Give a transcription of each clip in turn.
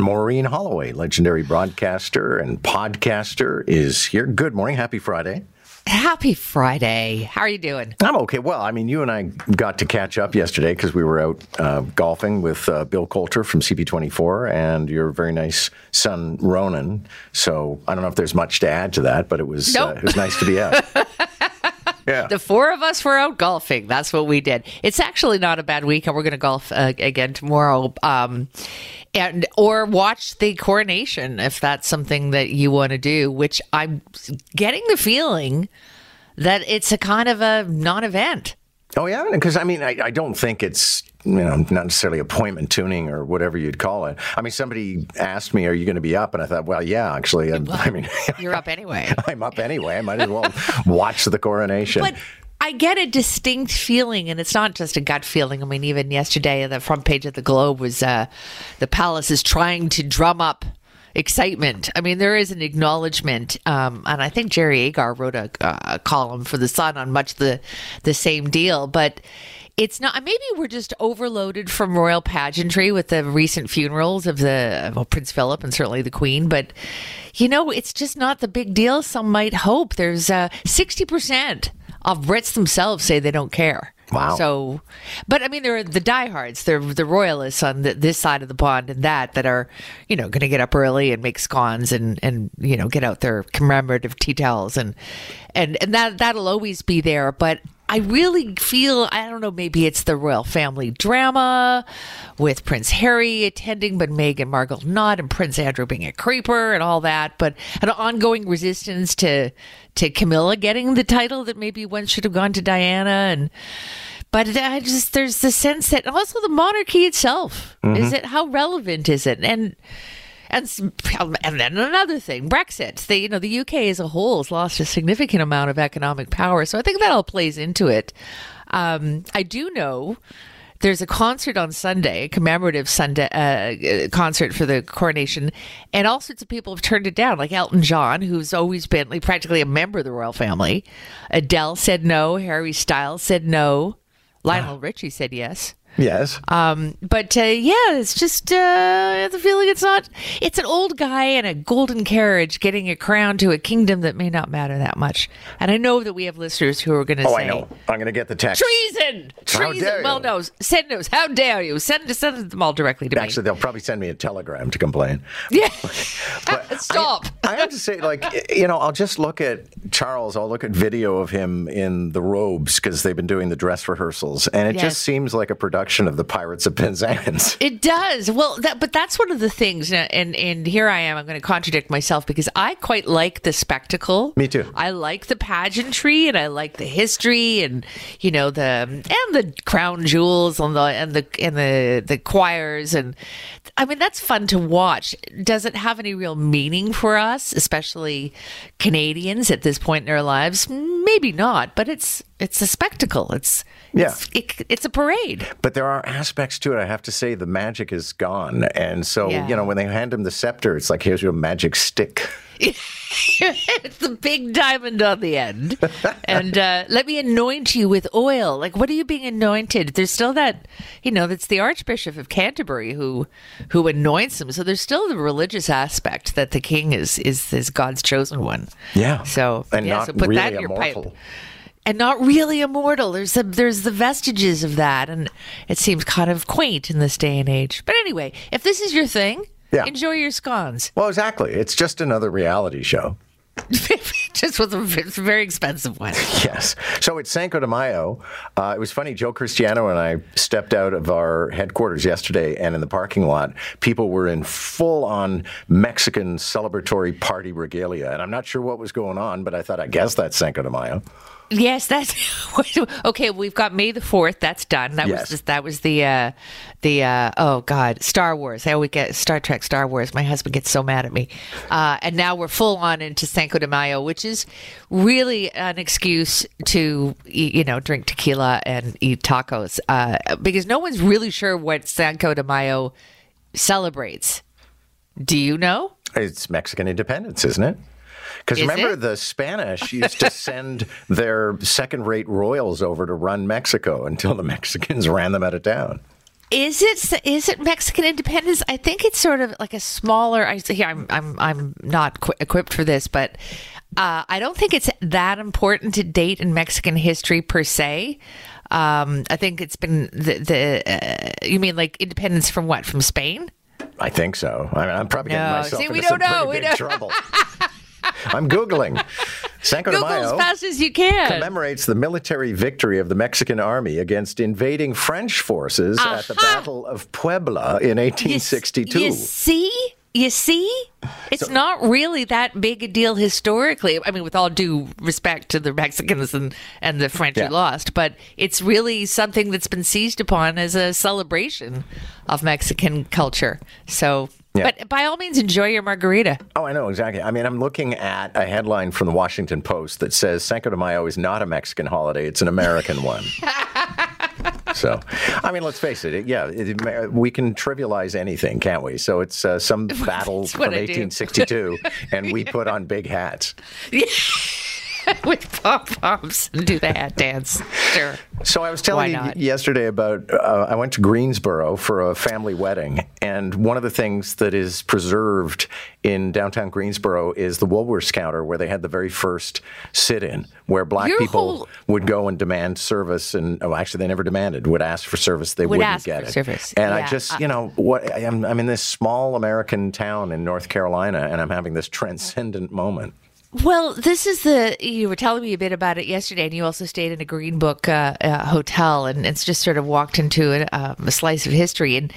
Maureen Holloway, legendary broadcaster and podcaster, is here. Good morning. Happy Friday. Happy Friday. How are you doing? I'm okay. Well, I mean, you and I got to catch up yesterday because we were out uh, golfing with uh, Bill Coulter from CP24 and your very nice son, Ronan. So I don't know if there's much to add to that, but it was, uh, it was nice to be out. The four of us were out golfing. That's what we did. It's actually not a bad week, and we're going to golf uh, again tomorrow. Um, and or watch the coronation if that's something that you want to do. Which I'm getting the feeling that it's a kind of a non-event. Oh yeah, because I mean, I, I don't think it's you know not necessarily appointment tuning or whatever you'd call it. I mean, somebody asked me, "Are you going to be up?" And I thought, well, yeah, actually, I, I mean, You're up anyway. I'm up anyway. I might as well watch the coronation. But I get a distinct feeling, and it's not just a gut feeling. I mean, even yesterday, the front page of the Globe was uh, the palace is trying to drum up excitement. I mean, there is an acknowledgement, um, and I think Jerry Agar wrote a, a column for the Sun on much the the same deal, but. It's not. Maybe we're just overloaded from royal pageantry with the recent funerals of the well, Prince Philip and certainly the Queen. But you know, it's just not the big deal. Some might hope. There's uh, sixty percent of Brits themselves say they don't care. Wow. So, but I mean, there are the diehards, they're the royalists on the, this side of the pond and that that are, you know, going to get up early and make scones and and you know get out their commemorative tea towels and and and that that'll always be there. But I really feel I don't know maybe it's the royal family drama with Prince Harry attending, but Meghan Markle not, and Prince Andrew being a creeper and all that. But an ongoing resistance to to Camilla getting the title that maybe once should have gone to Diana and. But I just there's the sense that also the monarchy itself is mm-hmm. it how relevant is it and and and then another thing Brexit the you know the UK as a whole has lost a significant amount of economic power so I think that all plays into it. Um, I do know there's a concert on Sunday, a commemorative Sunday uh, uh, concert for the coronation, and all sorts of people have turned it down, like Elton John, who's always been like, practically a member of the royal family. Adele said no. Harry Styles said no. Lionel Richie said yes. Yes, Um, but uh, yeah, it's just uh, the feeling it's not. It's an old guy in a golden carriage getting a crown to a kingdom that may not matter that much. And I know that we have listeners who are going to oh, say, I know. I'm going to get the text. Treason! Treason! Well, no, send those. How dare you? Send send them all directly to me. Actually, they'll probably send me a telegram to complain. yeah. Stop. I have to say, like, you know, I'll just look at Charles. I'll look at video of him in the robes because they've been doing the dress rehearsals, and it Yes. just seems like a production of the Pirates of Penzance. It does. Well, that, but that's one of the things, and and, and here I am. I'm going to contradict myself because I quite like the spectacle. Me too. I like the pageantry, and I like the history, and you know the and the crown jewels, and the and the and the the choirs, and I mean that's fun to watch. Does it have any real meaning for us, especially Canadians at this point in their lives? Maybe not, but it's it's a spectacle. It's Yeah. it's, it, it's a parade. But there are aspects to it. I have to say, the magic is gone, and so Yeah. you know, when they hand him the scepter, it's like here's your magic stick. it's the big diamond on the end. and uh, let me anoint you with oil. Like, what are you being anointed? There's still that, you know, that's the Archbishop of Canterbury who who anoints him. So there's still the religious aspect that the king is is, is God's chosen one. Yeah. So And yeah, not so put really that in your immortal. pipe. And not really immortal. There's the, there's the vestiges of that, and it seems kind of quaint in this day and age. But anyway, if this is your thing, Yeah. enjoy your scones. Well, exactly. It's just another reality show. Just with a, very expensive one. Yes. So it's Cinco de Mayo. Uh, it was funny. Joe Cristiano and I stepped out of our headquarters yesterday, and in the parking lot, people were in full-on Mexican celebratory party regalia. And I'm not sure what was going on, but I thought, I guess that's Cinco de Mayo. Yes, that's okay. We've got May the Fourth. That's done. That Yes. was just, that was the uh, the uh, oh god, Star Wars. I always get Star Trek, Star Wars. My husband gets so mad at me. Uh, and now we're full on into Cinco de Mayo, which is really an excuse to you know drink tequila and eat tacos uh, because no one's really sure what Cinco de Mayo celebrates. Do you know? It's Mexican independence, isn't it? Because remember, it? the Spanish used to send their second rate royals over to run Mexico until the Mexicans ran them out of town. Is it is it Mexican independence? I think it's sort of like a smaller. I here I'm I'm I'm not qu- equipped for this, but uh, I don't think it's that important to date in Mexican history per se. Um, I think it's been the the. Uh, you mean like independence from what? From Spain? I think so. I mean, I'm probably getting No. myself See, we into don't some know. pretty We big don't- trouble. I'm googling. Cinco de Google as fast as you can. commemorates the military victory of the Mexican army against invading French forces at the Battle of Puebla in 1862. You see? You see? It's not really that big a deal historically. I mean, with all due respect to the Mexicans and, and the French Yeah. who lost, but it's really something that's been seized upon as a celebration of Mexican culture. So, Yeah. but by all means, enjoy your margarita. Oh, I know exactly. I mean, I'm looking at a headline from the Washington Post that says Cinco de Mayo is not a Mexican holiday; it's an American one. so, I mean, let's face it. it yeah, it, we can trivialize anything, can't we? So it's uh, some battle from what I do. 1862, and we put on big hats. with pom poms and do the hat dance. Sure. So I was telling you yesterday about uh, I went to Greensboro for a family wedding, and one of the things that is preserved in downtown Greensboro is the Woolworths counter where they had the very first sit-in, where black Your people whole- would go and demand service, and oh, actually they never demanded, would ask for service, they Would wouldn't ask get it. service. And I just, uh, you know, what I'm, I'm in this small American town in North Carolina, and I'm having this transcendent moment. Well, this is the you were telling me a bit about it yesterday, and you also stayed in a Green Book uh, uh, hotel, and it's just sort of walked into a, uh, a slice of history. And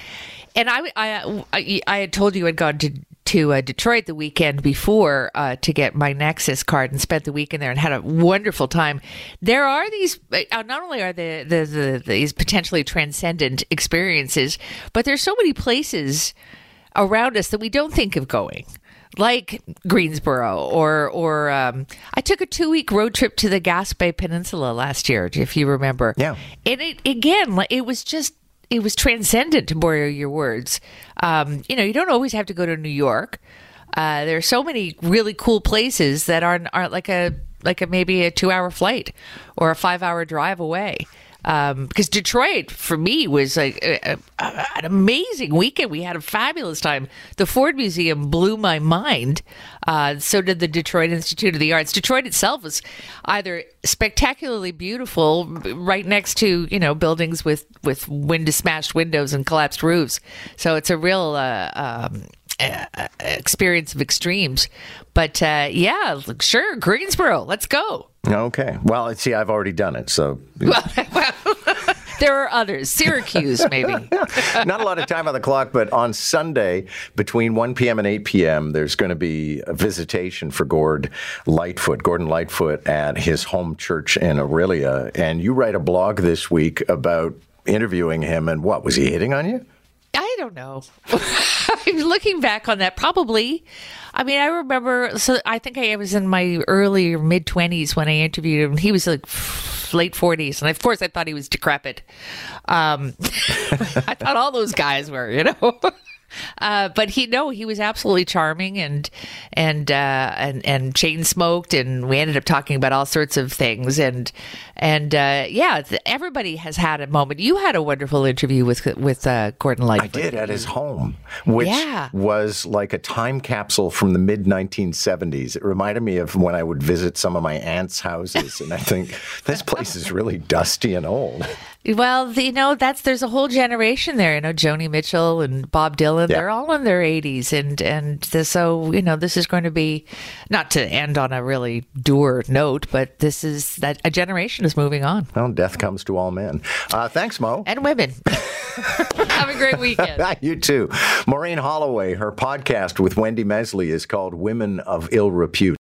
and I, I I I had told you I'd gone to to uh, Detroit the weekend before uh, to get my Nexus card and spent the weekend there and had a wonderful time. There are these uh, not only are the, the, the these potentially transcendent experiences, but there's so many places around us that we don't think of going like Greensboro or or um, I took a two week road trip to the Gaspé Peninsula last year, if you remember. Yeah. and it again, it was just it was transcendent to borrow your words. Um, you know, you don't always have to go to New York. Uh, there are so many really cool places that aren't aren't like a like a maybe a two hour flight or a five hour drive away. Um, because Detroit for me was like a, a, a- an amazing weekend. We had a fabulous time. The Ford Museum blew my mind. Uh, so did the Detroit Institute of the Arts. Detroit itself was either spectacularly beautiful, right next to you know buildings with with wind smashed windows and collapsed roofs. So it's a real. Uh, um, uh, uh, experience of extremes, but uh, yeah, sure, Greensboro, let's go. Okay. Well, see, I've already done it, so There are others, Syracuse, maybe. Not a lot of time on the clock, but on Sunday between 1 p.m. and 8 p.m., there's going to be a visitation for Gord Lightfoot, Gordon Lightfoot at his home church in Orillia. And you write a blog this week about interviewing him, and what was he hitting on you? I don't know. Looking back on that, probably. I mean, I remember. So I think I was in my early mid twenties when I interviewed him. He was like late forties, and of course, I thought he was decrepit. Um, I thought all those guys were, you know. Uh, but he no, he was absolutely charming and and uh, and and chain smoked, and we ended up talking about all sorts of things. And and uh, yeah, everybody has had a moment. You had a wonderful interview with with uh, Gordon Light. I did at his home, which Yeah. was like a time capsule from the mid 1970s. It reminded me of when I would visit some of my aunt's houses, and I think this place is really dusty and old. Well, you know, that's there's a whole generation there. You know, Joni Mitchell and Bob Dylan. Yeah. They're all in their 80s, and and so you know, this is going to be not to end on a really dour note, but this is that a generation is moving on, Well, death comes to all men. Uh, thanks, Mo. and women. Have a great weekend. you too. Maureen Holloway, her podcast with Wendy Mesley is called Women of Ill Repute.